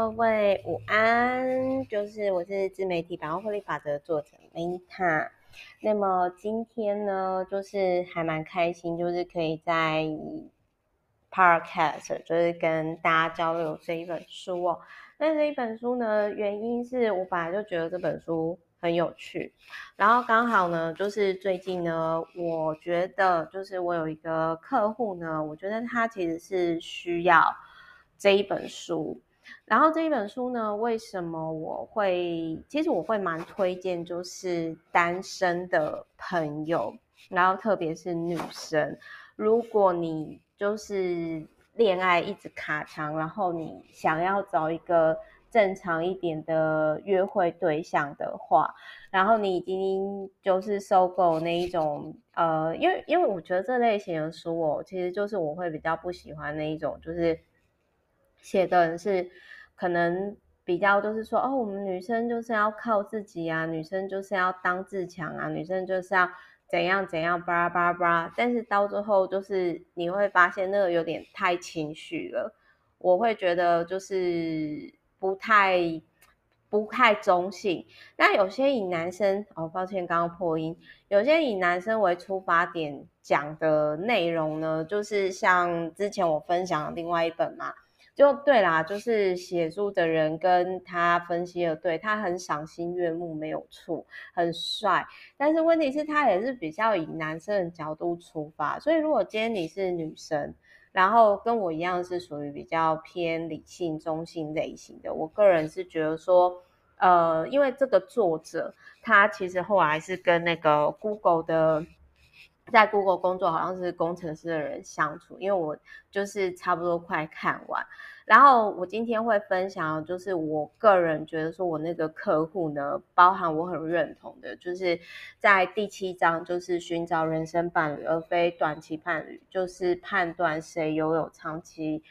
各位午安，就是我是自媒体百万获利法则作者 Meta。那么今天呢，就是还蛮开心，就是可以在 Podcast 就是跟大家交流这一本书哦。那这一本书呢，原因是我本来就觉得这本书很有趣，然后刚好呢，就是最近呢，我觉得就是我有一个客户呢，我觉得他其实是需要这一本书。然后这一本书呢，为什么我会？其实我会蛮推荐，就是单身的朋友，然后特别是女生，如果你就是恋爱一直卡墙，然后你想要找一个正常一点的约会对象的话，然后你已经就是收购那一种，呃，因为因为我觉得这类型的书哦，其实就是我会比较不喜欢那一种，就是写的人是。可能比较就是说，哦，我们女生就是要靠自己啊，女生就是要当自强啊，女生就是要怎样怎样，巴拉巴拉巴拉。但是到最后，就是你会发现那个有点太情绪了，我会觉得就是不太不太中性。那有些以男生，哦，抱歉，刚刚破音，有些以男生为出发点讲的内容呢，就是像之前我分享的另外一本嘛。就对啦，就是写书的人跟他分析的，对，他很赏心悦目，没有错，很帅。但是问题是，他也是比较以男生的角度出发。所以，如果今天你是女生，然后跟我一样是属于比较偏理性、中性类型的，我个人是觉得说，呃，因为这个作者他其实后来是跟那个 Google 的。在 Google 工作好像是工程师的人相处，因为我就是差不多快看完，然后我今天会分享，就是我个人觉得说我那个客户呢，包含我很认同的，就是在第七章，就是寻找人生伴侣而非短期伴侣，就是判断谁拥有长期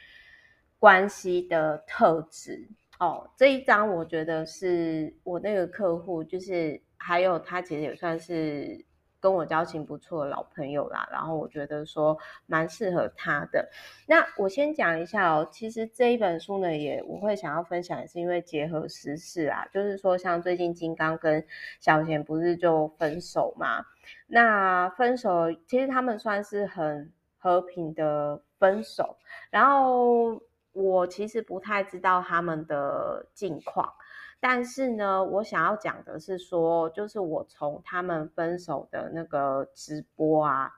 关系的特质哦。这一章我觉得是我那个客户，就是还有他其实也算是。跟我交情不错的老朋友啦，然后我觉得说蛮适合他的。那我先讲一下哦，其实这一本书呢，也我会想要分享，是因为结合时事啊，就是说像最近金刚跟小贤不是就分手嘛？那分手其实他们算是很和平的分手，然后我其实不太知道他们的近况。但是呢，我想要讲的是说，就是我从他们分手的那个直播啊，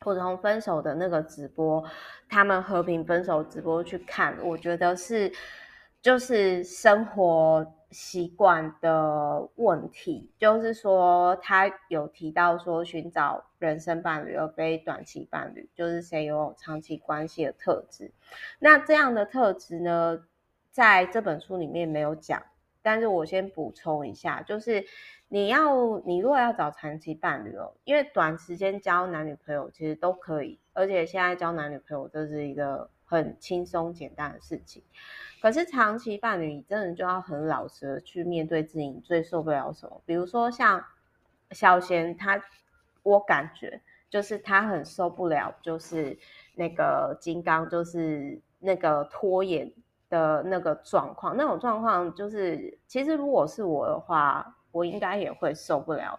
或者从分手的那个直播，他们和平分手直播去看，我觉得是就是生活习惯的问题。就是说，他有提到说，寻找人生伴侣而非短期伴侣，就是谁拥有长期关系的特质。那这样的特质呢，在这本书里面没有讲。但是我先补充一下，就是你要你如果要找长期伴侣哦，因为短时间交男女朋友其实都可以，而且现在交男女朋友这是一个很轻松简单的事情。可是长期伴侣，你真的就要很老实的去面对自己，最受不了什么？比如说像小贤他，我感觉就是他很受不了，就是那个金刚，就是那个拖延。的那个状况，那种状况就是，其实如果是我的话，我应该也会受不了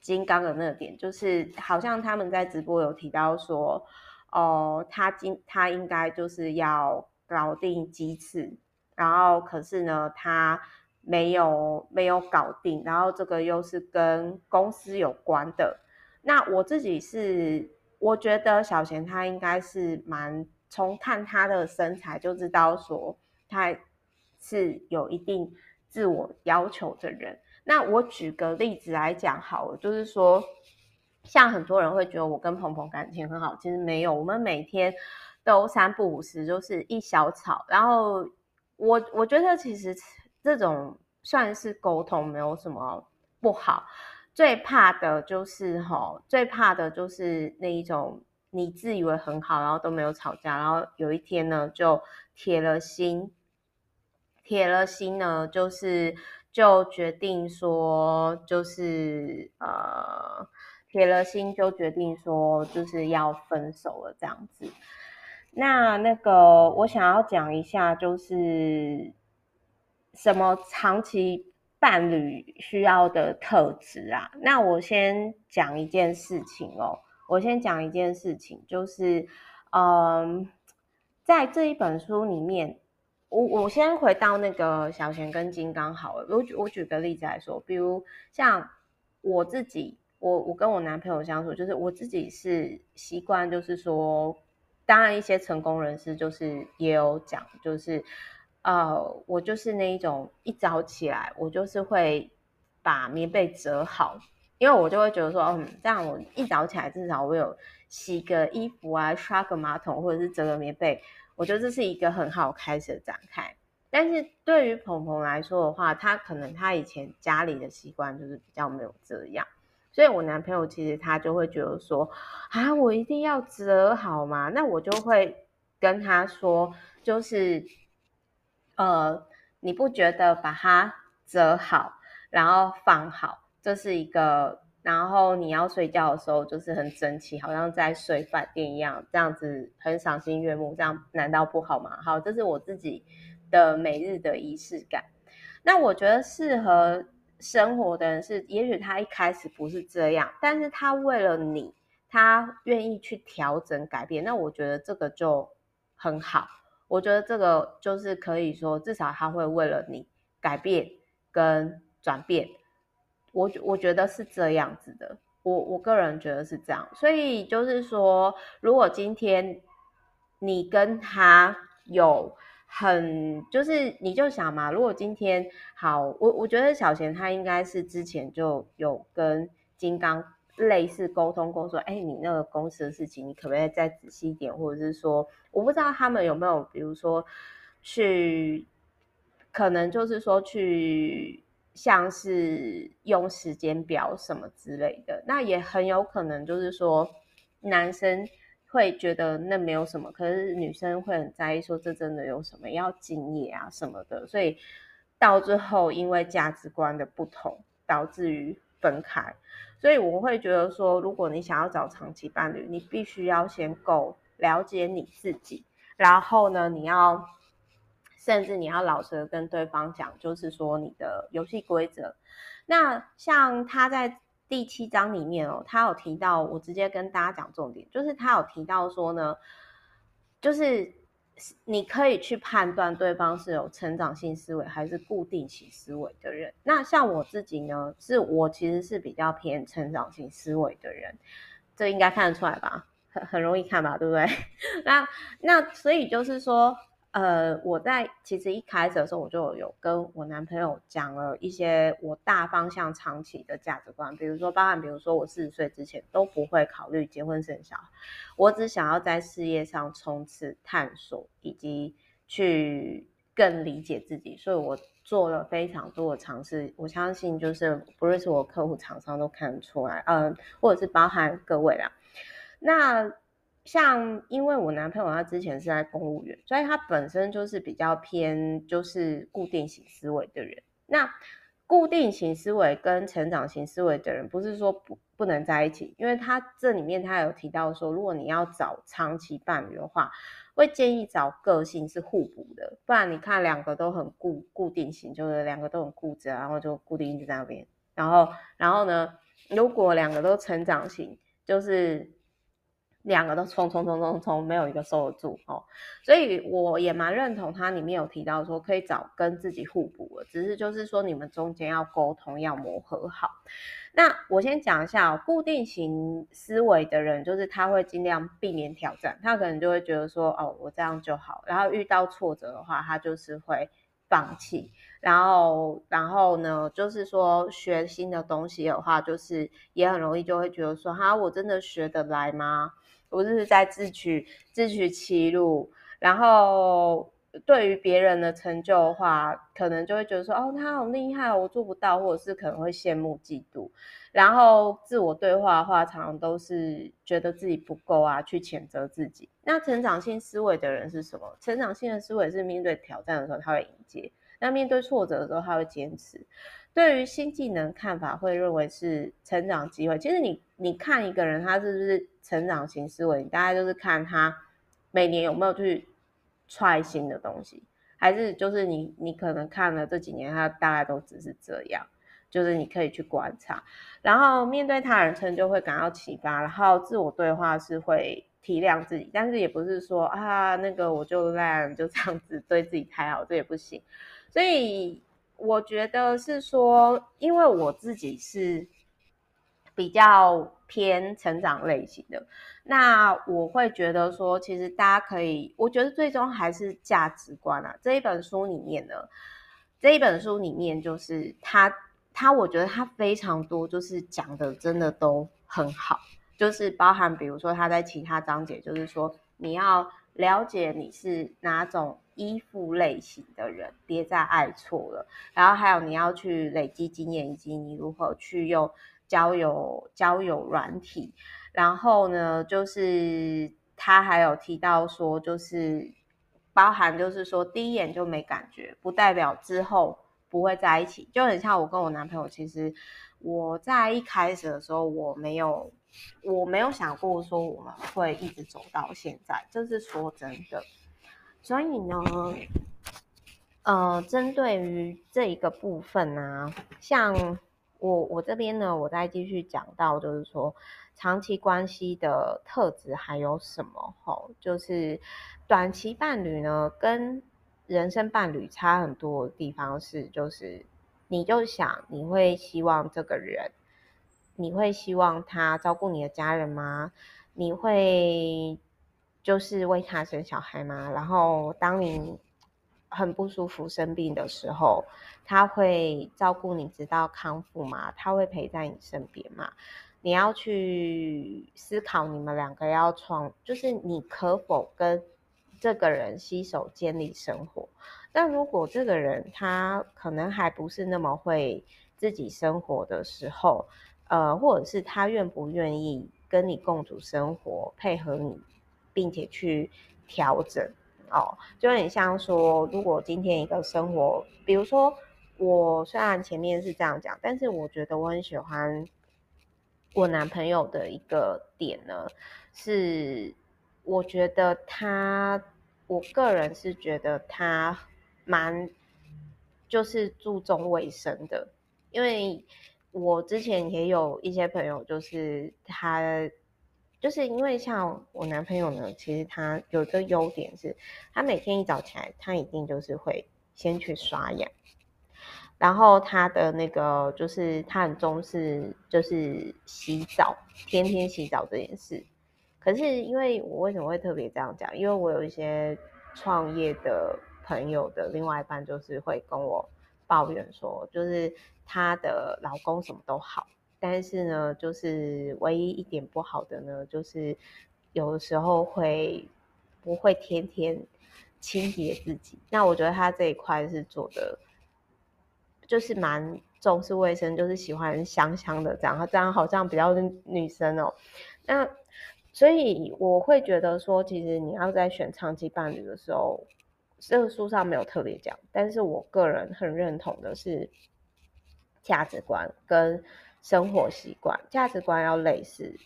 金刚的那个点，就是好像他们在直播有提到说，哦，他今他应该就是要搞定鸡翅，然后可是呢，他没有没有搞定，然后这个又是跟公司有关的，那我自己是我觉得小贤他应该是蛮。从看他的身材就知道说他是有一定自我要求的人。那我举个例子来讲好了，就是说，像很多人会觉得我跟鹏鹏感情很好，其实没有，我们每天都三不五时就是一小吵。然后我我觉得其实这种算是沟通，没有什么不好。最怕的就是吼，最怕的就是那一种。你自以为很好，然后都没有吵架，然后有一天呢，就铁了心，铁了心呢，就是就决定说，就是呃，铁了心就决定说，就是要分手了这样子。那那个我想要讲一下，就是什么长期伴侣需要的特质啊？那我先讲一件事情哦，我先讲一件事情，就是，嗯，在这一本书里面，我我先回到那个小贤跟金刚好了。我举我举个例子来说，比如像我自己，我我跟我男朋友相处，就是我自己是习惯，就是说，当然一些成功人士就是也有讲，就是。呃，我就是那一种一早起来，我就是会把棉被折好，因为我就会觉得说，嗯，这样我一早起来至少我有洗个衣服啊，刷个马桶，或者是折个棉被，我觉得这是一个很好开始的展开。但是对于鹏鹏来说的话，他可能他以前家里的习惯就是比较没有这样，所以我男朋友其实他就会觉得说，啊，我一定要折好嘛，那我就会跟他说，就是。呃，你不觉得把它折好，然后放好，这是一个，然后你要睡觉的时候就是很整齐，好像在睡饭店一样，这样子很赏心悦目，这样难道不好吗？好，这是我自己的每日的仪式感。那我觉得适合生活的人是，也许他一开始不是这样，但是他为了你，他愿意去调整改变，那我觉得这个就很好。我觉得这个就是可以说，至少他会为了你改变跟转变，我我觉得是这样子的，我我个人觉得是这样，所以就是说，如果今天你跟他有很，就是你就想嘛，如果今天好，我我觉得小贤他应该是之前就有跟金刚。类似沟通过说，哎，你那个公司的事情，你可不可以再仔细一点？或者是说，我不知道他们有没有，比如说去，可能就是说去，像是用时间表什么之类的。那也很有可能就是说，男生会觉得那没有什么，可是女生会很在意，说这真的有什么要敬业啊什么的。所以到最后，因为价值观的不同，导致于分开。所以我会觉得说，如果你想要找长期伴侣，你必须要先够了解你自己，然后呢，你要甚至你要老实的跟对方讲，就是说你的游戏规则。那像他在第七章里面哦，他有提到，我直接跟大家讲重点，就是他有提到说呢，就是。你可以去判断对方是有成长性思维还是固定型思维的人。那像我自己呢，是我其实是比较偏成长性思维的人，这应该看得出来吧？很很容易看吧，对不对？那那所以就是说。呃，我在其实一开始的时候，我就有跟我男朋友讲了一些我大方向长期的价值观，比如说，包含比如说我四十岁之前都不会考虑结婚生小孩，我只想要在事业上冲刺、探索以及去更理解自己，所以我做了非常多的尝试。我相信，就是不论是我客户、厂商都看得出来，嗯、或者是包含各位啦，那。像，因为我男朋友他之前是在公务员，所以他本身就是比较偏就是固定型思维的人。那固定型思维跟成长型思维的人，不是说不不能在一起，因为他这里面他有提到说，如果你要找长期伴侣的话，会建议找个性是互补的，不然你看两个都很固固定型，就是两个都很固执，然后就固定就在那边。然后然后呢，如果两个都成长型，就是。两个都冲冲冲冲冲，没有一个收得住哦，所以我也蛮认同他里面有提到说可以找跟自己互补的，只是就是说你们中间要沟通要磨合好。那我先讲一下，固定型思维的人，就是他会尽量避免挑战，他可能就会觉得说哦，我这样就好，然后遇到挫折的话，他就是会放弃，然后然后呢，就是说学新的东西的话，就是也很容易就会觉得说哈，我真的学得来吗？不是在自取自取其辱，然后对于别人的成就的话，可能就会觉得说，哦，他好厉害，我做不到，或者是可能会羡慕嫉妒。然后自我对话的话，常常都是觉得自己不够啊，去谴责自己。那成长性思维的人是什么？成长性的思维是面对挑战的时候他会迎接，那面对挫折的时候他会坚持。对于新技能看法，会认为是成长机会。其实你你看一个人，他是不是成长型思维？你大概就是看他每年有没有去踹新的东西，还是就是你你可能看了这几年，他大概都只是这样，就是你可以去观察，然后面对他人称就会感到启发，然后自我对话是会体谅自己，但是也不是说啊那个我就烂就这样子对自己太好，这也不行。所以我觉得是说，因为我自己是比较偏成长类型的，那我会觉得说，其实大家可以，我觉得最终还是价值观啊。这一本书里面呢，这一本书里面就是他，他我觉得他非常多，就是讲的真的都很好，就是包含比如说他在其他章节，就是说你要了解你是哪种。依附类型的人，别再爱错了。然后还有你要去累积经验，以及你如何去用交友交友软体。然后呢，就是他还有提到说，就是包含就是说第一眼就没感觉，不代表之后不会在一起。就很像我跟我男朋友，其实我在一开始的时候，我没有我没有想过说我们会一直走到现在，这是说真的。所以呢，呃，针对于这一个部分呢、啊，像我我这边呢，我再继续讲到，就是说长期关系的特质还有什么？吼，就是短期伴侣呢，跟人生伴侣差很多的地方是，就是你就想你会希望这个人，你会希望他照顾你的家人吗？你会？就是为他生小孩吗，然后当你很不舒服、生病的时候，他会照顾你直到康复吗？他会陪在你身边吗？你要去思考你们两个要创，就是你可否跟这个人携手建立生活？但如果这个人他可能还不是那么会自己生活的时候，呃，或者是他愿不愿意跟你共处生活，配合你？并且去调整哦，就很像说，如果今天一个生活，比如说我虽然前面是这样讲，但是我觉得我很喜欢我男朋友的一个点呢，是我觉得他，我个人是觉得他蛮就是注重卫生的，因为我之前也有一些朋友，就是他。就是因为像我男朋友呢，其实他有一个优点是，他每天一早起来，他一定就是会先去刷牙，然后他的那个就是他很重视就是洗澡，天天洗澡这件事。可是因为我为什么会特别这样讲？因为我有一些创业的朋友的另外一半，就是会跟我抱怨说，就是她的老公什么都好。但是呢，就是唯一一点不好的呢，就是有的时候会不会天天清洁自己。那我觉得他这一块是做的，就是蛮重视卫生，就是喜欢香香的这样，这样好像比较女生哦。那所以我会觉得说，其实你要在选长期伴侣的时候，这个书上没有特别讲，但是我个人很认同的是价值观跟。生活习惯、价值观要类似，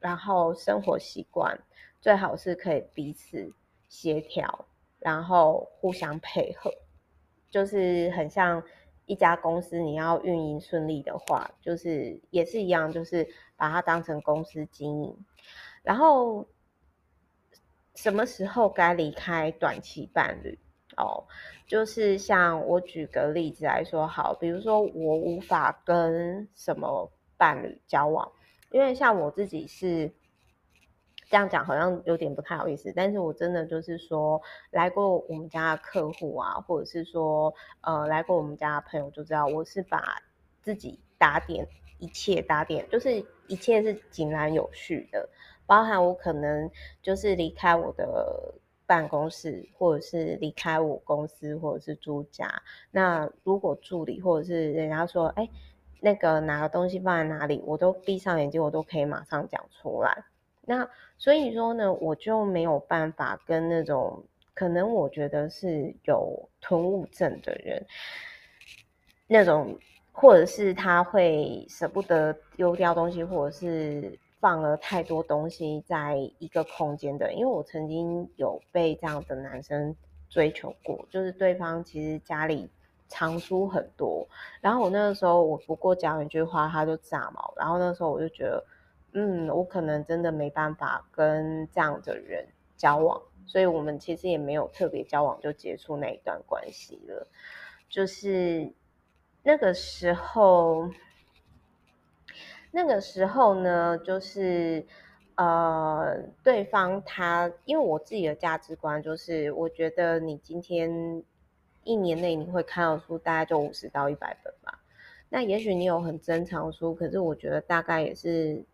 然后生活习惯最好是可以彼此协调，然后互相配合，就是很像一家公司，你要运营顺利的话，就是也是一样，就是把它当成公司经营，然后什么时候该离开短期伴侣？哦，就是像我举个例子来说，好，比如说我无法跟什么伴侣交往，因为像我自己是这样讲，好像有点不太好意思，但是我真的就是说，来过我们家的客户啊，或者是说，呃，来过我们家的朋友就知道，我是把自己打点一切打点，就是一切是井然有序的，包含我可能就是离开我的。办公室，或者是离开我公司，或者是租家。那如果助理或者是人家说，哎，那个哪个东西放在哪里，我都闭上眼睛，我都可以马上讲出来。那所以说呢，我就没有办法跟那种可能我觉得是有囤物症的人，那种或者是他会舍不得丢掉东西，或者是。放了太多东西在一个空间的，因为我曾经有被这样的男生追求过，就是对方其实家里藏书很多，然后我那个时候我不过讲一句话他就炸毛，然后那时候我就觉得，嗯，我可能真的没办法跟这样的人交往，所以我们其实也没有特别交往就结束那一段关系了，就是那个时候，那个时候呢，就是。呃，对方他，因为我自己的价值观就是，我觉得你今天一年内你会看到书，大概就五十到一百本吧。那也许你有很珍藏书，可是我觉得大概也是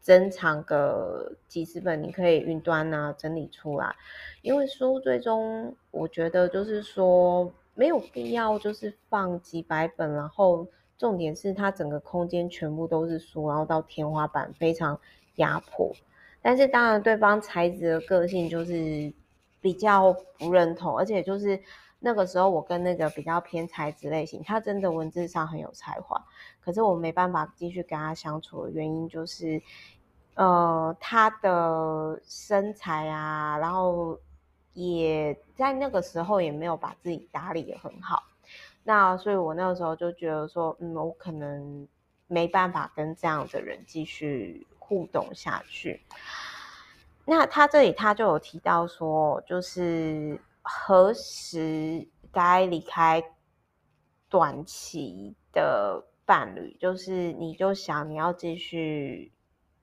珍藏个几十本，你可以云端啊整理出来。因为书最终，我觉得就是说没有必要就是放几百本，然后重点是它整个空间全部都是书，然后到天花板非常压迫。但是当然，对方才子的个性就是比较不认同，而且就是那个时候我跟那个比较偏才子类型，他真的文字上很有才华，可是我没办法继续跟他相处的原因就是，呃，他的身材啊，然后也在那个时候也没有把自己打理得很好，那所以我那个时候就觉得说，嗯，我可能没办法跟这样的人继续。互动下去，那他这里他就有提到说，就是何时该离开短期的伴侣，就是你就想你要继续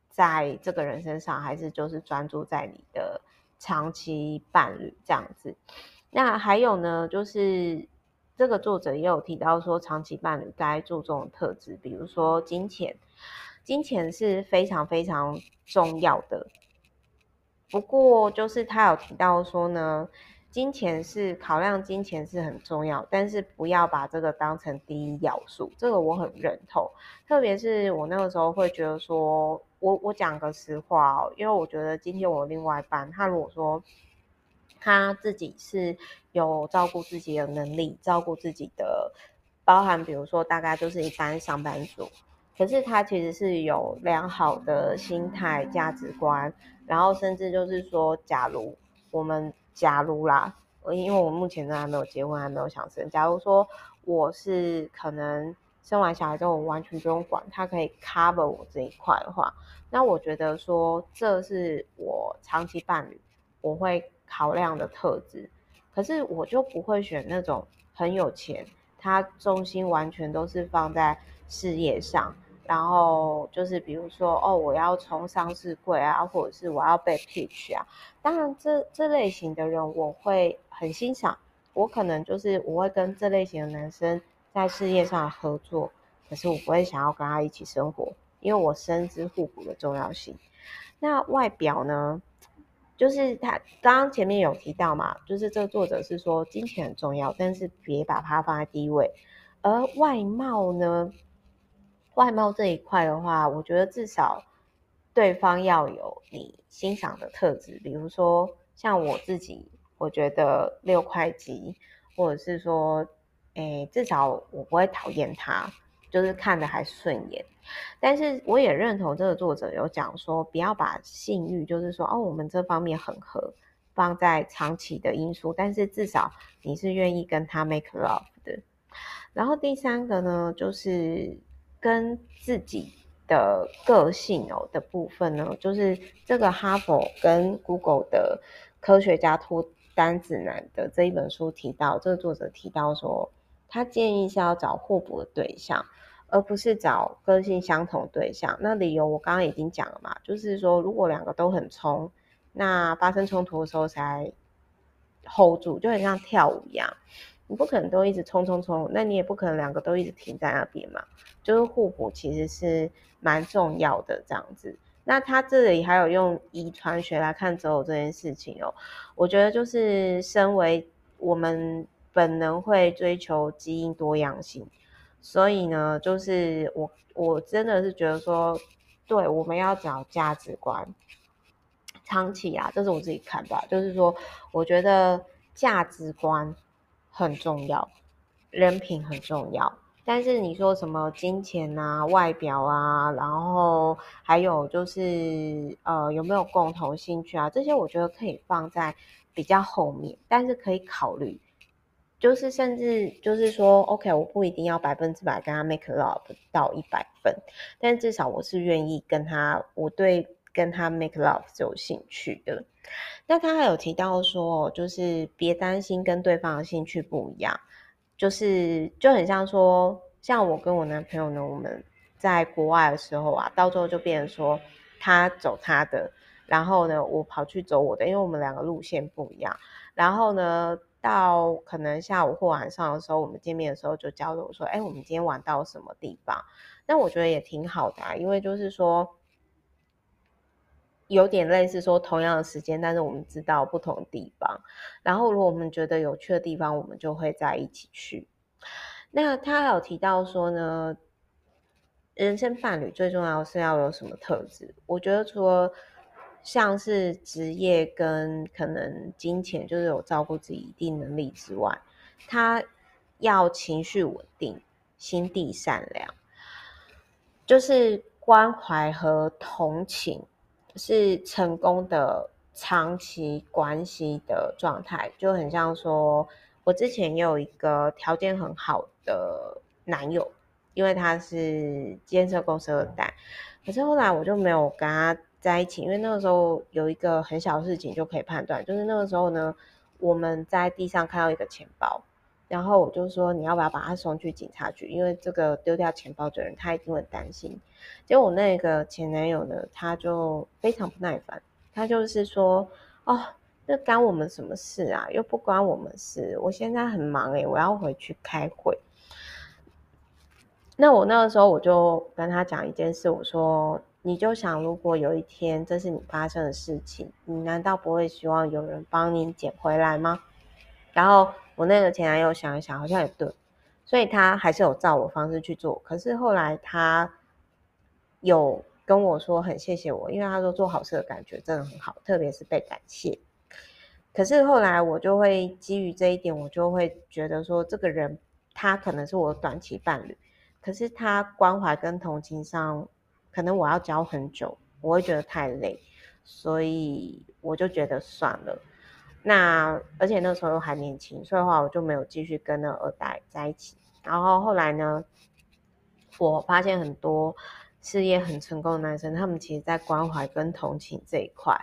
在这个人身上，还是就是专注在你的长期伴侣这样子。那还有呢，就是这个作者也有提到说，长期伴侣该注重的特质，比如说金钱。金钱是非常非常重要的，不过就是他有提到说呢，金钱是考量，金钱是很重要，但是不要把这个当成第一要素，这个我很认同。特别是我那个时候会觉得说，我我讲个实话哦，因为我觉得今天我另外一半，他如果说他自己是有照顾自己的能力，照顾自己的，包含比如说大概就是一般上班族。可是他其实是有良好的心态、价值观，然后甚至就是说，假如我们假如啦，因为我目前都还没有结婚，还没有想生。假如说我是可能生完小孩之后，我完全不用管，他可以 cover 我这一块的话，那我觉得说这是我长期伴侣我会考量的特质。可是我就不会选那种很有钱，他重心完全都是放在事业上。然后就是比如说哦，我要冲上市柜啊，或者是我要被 pitch 啊。当然这，这这类型的人我会很欣赏。我可能就是我会跟这类型的男生在事业上合作，可是我不会想要跟他一起生活，因为我深知互补的重要性。那外表呢，就是他刚刚前面有提到嘛，就是这个作者是说金钱很重要，但是别把它放在第一位。而外貌呢？外貌这一块的话，我觉得至少对方要有你欣赏的特质，比如说像我自己，我觉得六块肌，或者是说，诶，至少我不会讨厌他，就是看着还顺眼。但是我也认同这个作者有讲说，不要把性欲，就是说哦，我们这方面很合，放在长期的因素，但是至少你是愿意跟他 make love 的。然后第三个呢，就是。跟自己的个性哦的部分呢，就是这个哈佛跟 Google 的科学家脱单指南的这一本书提到，这个作者提到说，他建议是要找互补的对象，而不是找个性相同对象。那理由我刚刚已经讲了嘛，就是说如果两个都很冲，那发生冲突的时候才 hold 住，就很像跳舞一样。你不可能都一直冲冲冲，那你也不可能两个都一直停在那边嘛。就是互补其实是蛮重要的这样子。那他这里还有用遗传学来看择偶这件事情哦。我觉得就是身为我们本能会追求基因多样性，所以呢，就是我我真的是觉得说，对，我们要找价值观长期啊，这是我自己看法，就是说，我觉得价值观。很重要，人品很重要，但是你说什么金钱啊、外表啊，然后还有就是呃有没有共同兴趣啊，这些我觉得可以放在比较后面，但是可以考虑，就是甚至就是说，OK，我不一定要百分之百跟他 make love 到一百分，但至少我是愿意跟他，我对跟他 make love 是有兴趣的。那他还有提到说，就是别担心跟对方的兴趣不一样，就是就很像说，像我跟我男朋友呢，我们在国外的时候啊，到最后就变成说他走他的。然后呢，我跑去走我的，因为我们两个路线不一样。然后呢，到可能下午或晚上的时候，我们见面的时候就交流说：“哎，我们今天玩到什么地方？”那我觉得也挺好的，因为就是说有点类似说同样的时间，但是我们知道不同地方。然后如果我们觉得有趣的地方，我们就会在一起去。那他有提到说呢，人生伴侣最重要是要有什么特质？我觉得说。像是职业跟可能金钱，就是有照顾自己一定能力之外，他要情绪稳定，心地善良，就是关怀和同情是成功的长期关系的状态，就很像说，我之前有一个条件很好的男友，因为他是建设公司二代，可是后来我就没有跟他。在一起，因为那个时候有一个很小的事情就可以判断，就是那个时候呢，我们在地上看到一个钱包，然后我就说，你要不要把他送去警察局？因为这个丢掉钱包的人他一定会担心。结果我那个前男友呢，他就非常不耐烦，他就是说，哦，这干我们什么事啊？又不关我们事，我现在很忙诶，我要回去开会。那我那个时候我就跟他讲一件事，我说。你就想，如果有一天这是你发生的事情，你难道不会希望有人帮你捡回来吗？然后我那个前男友想一想，好像也对，所以他还是有照我方式去做。可是后来他有跟我说很谢谢我，因为他说做好事的感觉真的很好，特别是被感谢。可是后来我就会基于这一点，我就会觉得说，这个人他可能是我短期伴侣，可是他关怀跟同情上。可能我要教很久，我会觉得太累，所以我就觉得算了。那而且那时候还年轻，所以的话我就没有继续跟那二代在一起。然后后来呢，我发现很多事业很成功的男生，他们其实在关怀跟同情这一块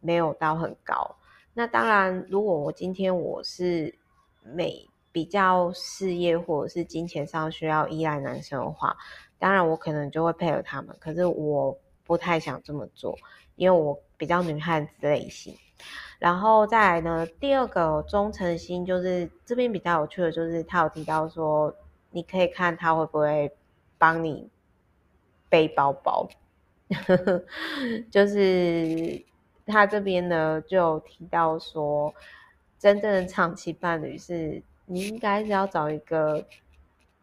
没有到很高。那当然，如果我今天我是每比较事业或者是金钱上需要依赖男生的话。当然，我可能就会配合他们，可是我不太想这么做，因为我比较女汉子类型。然后再来呢，第二个忠诚心，就是这边比较有趣的，就是他有提到说，你可以看他会不会帮你背包包，就是他这边呢就提到说，真正的长期伴侣是你应该是要找一个。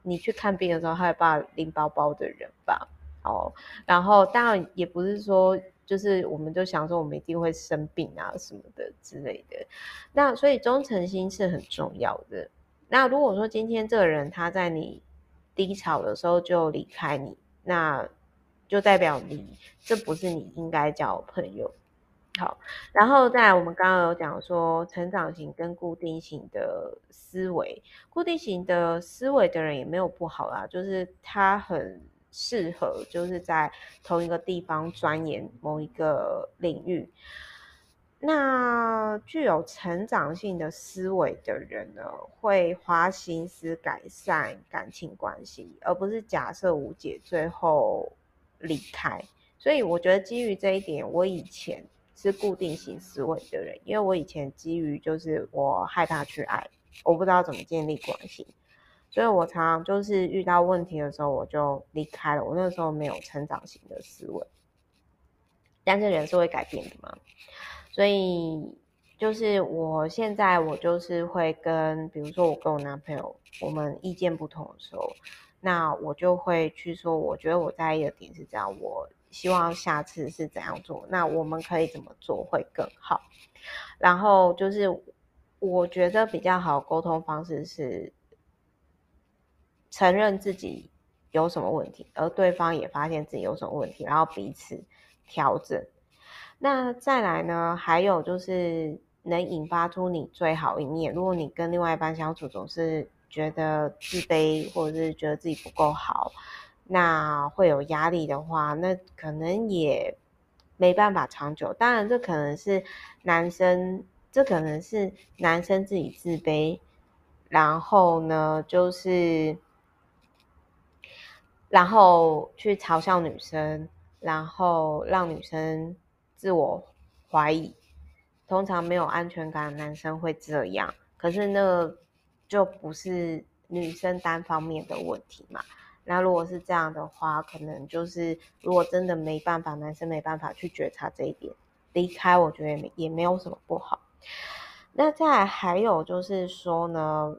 你去看病的时候，害怕拎包包的人吧？哦，然后当然也不是说，就是我们就想说我们一定会生病啊什么的之类的。那所以忠诚心是很重要的。那如果说今天这个人他在你低潮的时候就离开你，那就代表你这不是你应该交朋友。好，然后再来，我们刚刚有讲说，成长型跟固定型的思维，固定型的思维的人也没有不好啦，就是他很适合，就是在同一个地方钻研某一个领域。那具有成长性的思维的人呢，会花心思改善感情关系，而不是假设无解，最后离开。所以我觉得基于这一点，我以前。是固定型思维的人，因为我以前基于就是我害怕去爱，我不知道怎么建立关系，所以我常常就是遇到问题的时候我就离开了。我那时候没有成长型的思维，但是人是会改变的嘛，所以就是我现在我就是会跟，比如说我跟我男朋友我们意见不同的时候，那我就会去说，我觉得我在意的点是这样，我。希望下次是怎样做？那我们可以怎么做会更好？然后就是我觉得比较好沟通方式是承认自己有什么问题，而对方也发现自己有什么问题，然后彼此调整。那再来呢？还有就是能引发出你最好一面。如果你跟另外一半相处总是觉得自卑，或者是觉得自己不够好，那会有压力的话，那可能也没办法长久。当然，这可能是男生，这可能是男生自己自卑，然后呢，就是然后去嘲笑女生，然后让女生自我怀疑。通常没有安全感的男生会这样，可是那就不是女生单方面的问题嘛。那如果是这样的话，可能就是如果真的没办法，男生没办法去觉察这一点，离开我觉得也没也没有什么不好。那再还有就是说呢，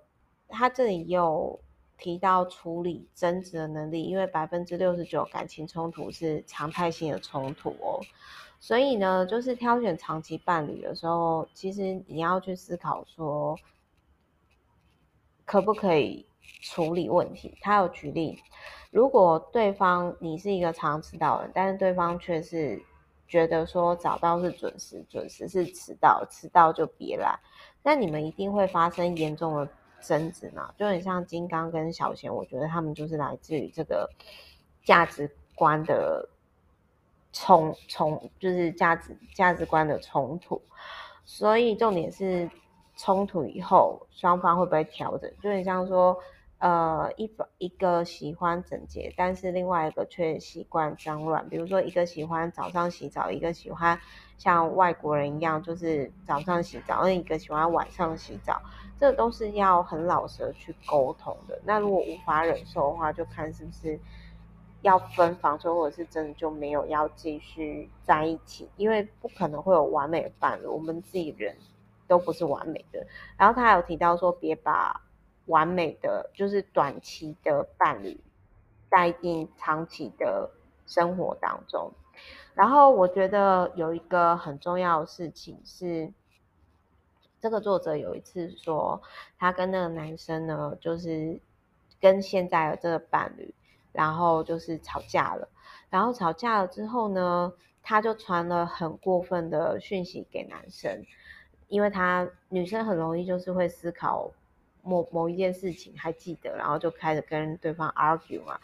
他这里有提到处理争执的能力，因为百分之六十九感情冲突是常态性的冲突哦。所以呢，就是挑选长期伴侣的时候，其实你要去思考说，可不可以处理问题。他有举例，如果对方你是一个常迟到的人，但是对方却是觉得说早到是准时，准时是迟到，迟到就别来，那你们一定会发生严重的争执嘛？就很像金刚跟小贤，我觉得他们就是来自于这个价值观的。冲冲就是价值价值观的冲突，所以重点是冲突以后双方会不会调整？就很像说，呃，一一个喜欢整洁，但是另外一个却习惯脏乱。比如说，一个喜欢早上洗澡，一个喜欢像外国人一样，就是早上洗澡；另一个喜欢晚上洗澡，这都是要很老实的去沟通的。那如果无法忍受的话，就看是不是。要分房说，或者是真的就没有要继续在一起，因为不可能会有完美的伴侣，我们自己人都不是完美的。然后他还有提到说，别把完美的就是短期的伴侣带进长期的生活当中。然后我觉得有一个很重要的事情是，这个作者有一次说，他跟那个男生呢，就是跟现在的这个伴侣。然后就是吵架了，然后吵架了之后呢，他就传了很过分的讯息给男生，因为他女生很容易就是会思考某某一件事情还记得，然后就开始跟对方 argue 嘛，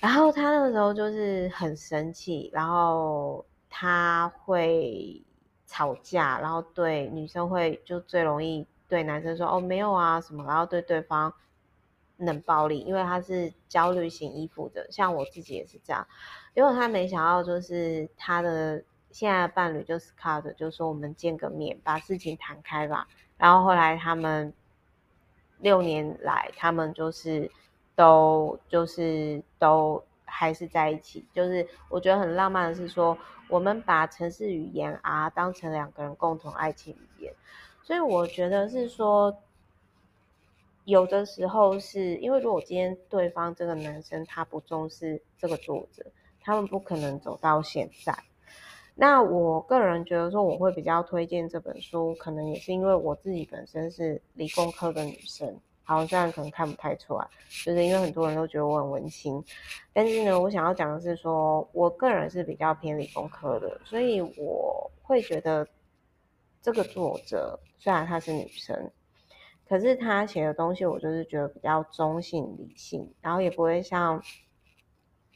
然后他那个时候就是很生气，然后他会吵架，然后对女生会就最容易对男生说哦没有啊什么，然后对对方。冷暴力，因为他是焦虑型依附的，像我自己也是这样。因为他没想到，就是他的现在的伴侣就 Scott，就说我们见个面，把事情谈开吧。然后后来他们六年来，他们就是都就是都还是在一起。就是我觉得很浪漫的是说，我们把城市语言啊当成两个人共同爱情语言，所以我觉得是说。有的时候是因为，如果今天对方这个男生他不重视这个作者，他们不可能走到现在。那我个人觉得说，我会比较推荐这本书，可能也是因为我自己本身是理工科的女生，好像可能看不太出来，就是因为很多人都觉得我很文青。但是呢，我想要讲的是说，我个人是比较偏理工科的，所以我会觉得这个作者虽然她是女生。可是她写的东西，我就是觉得比较中性、理性，然后也不会像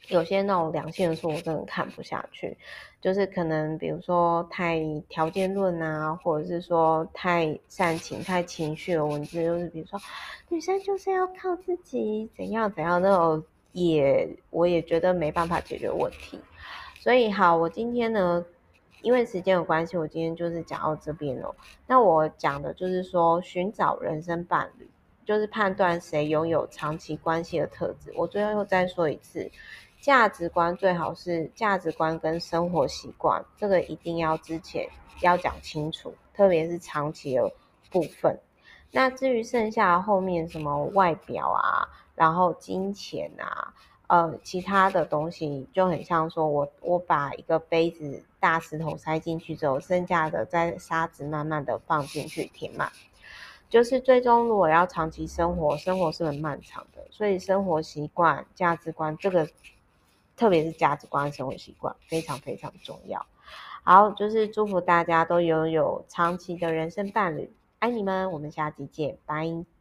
有些那种两性的书，我真的看不下去。就是可能比如说太条件论啊，或者是说太煽情、太情绪的文字，就是比如说女生就是要靠自己，怎样怎样那种，也我也觉得没办法解决问题。所以好，我今天呢。因为时间有关系，我今天就是讲到这边哦。那我讲的就是说，寻找人生伴侣，就是判断谁拥有长期关系的特质。我最后又再说一次，价值观最好是价值观跟生活习惯，这个一定要之前要讲清楚，特别是长期的部分。那至于剩下后面什么外表啊，然后金钱啊。呃，其他的东西就很像说我，我把一个杯子大石头塞进去之后，剩下的再沙子慢慢的放进去填满。就是最终如果要长期生活，生活是很漫长的，所以生活习惯、价值观这个，特别是价值观、生活习惯非常非常重要。好，就是祝福大家都拥有长期的人生伴侣，爱你们，我们下期见，拜。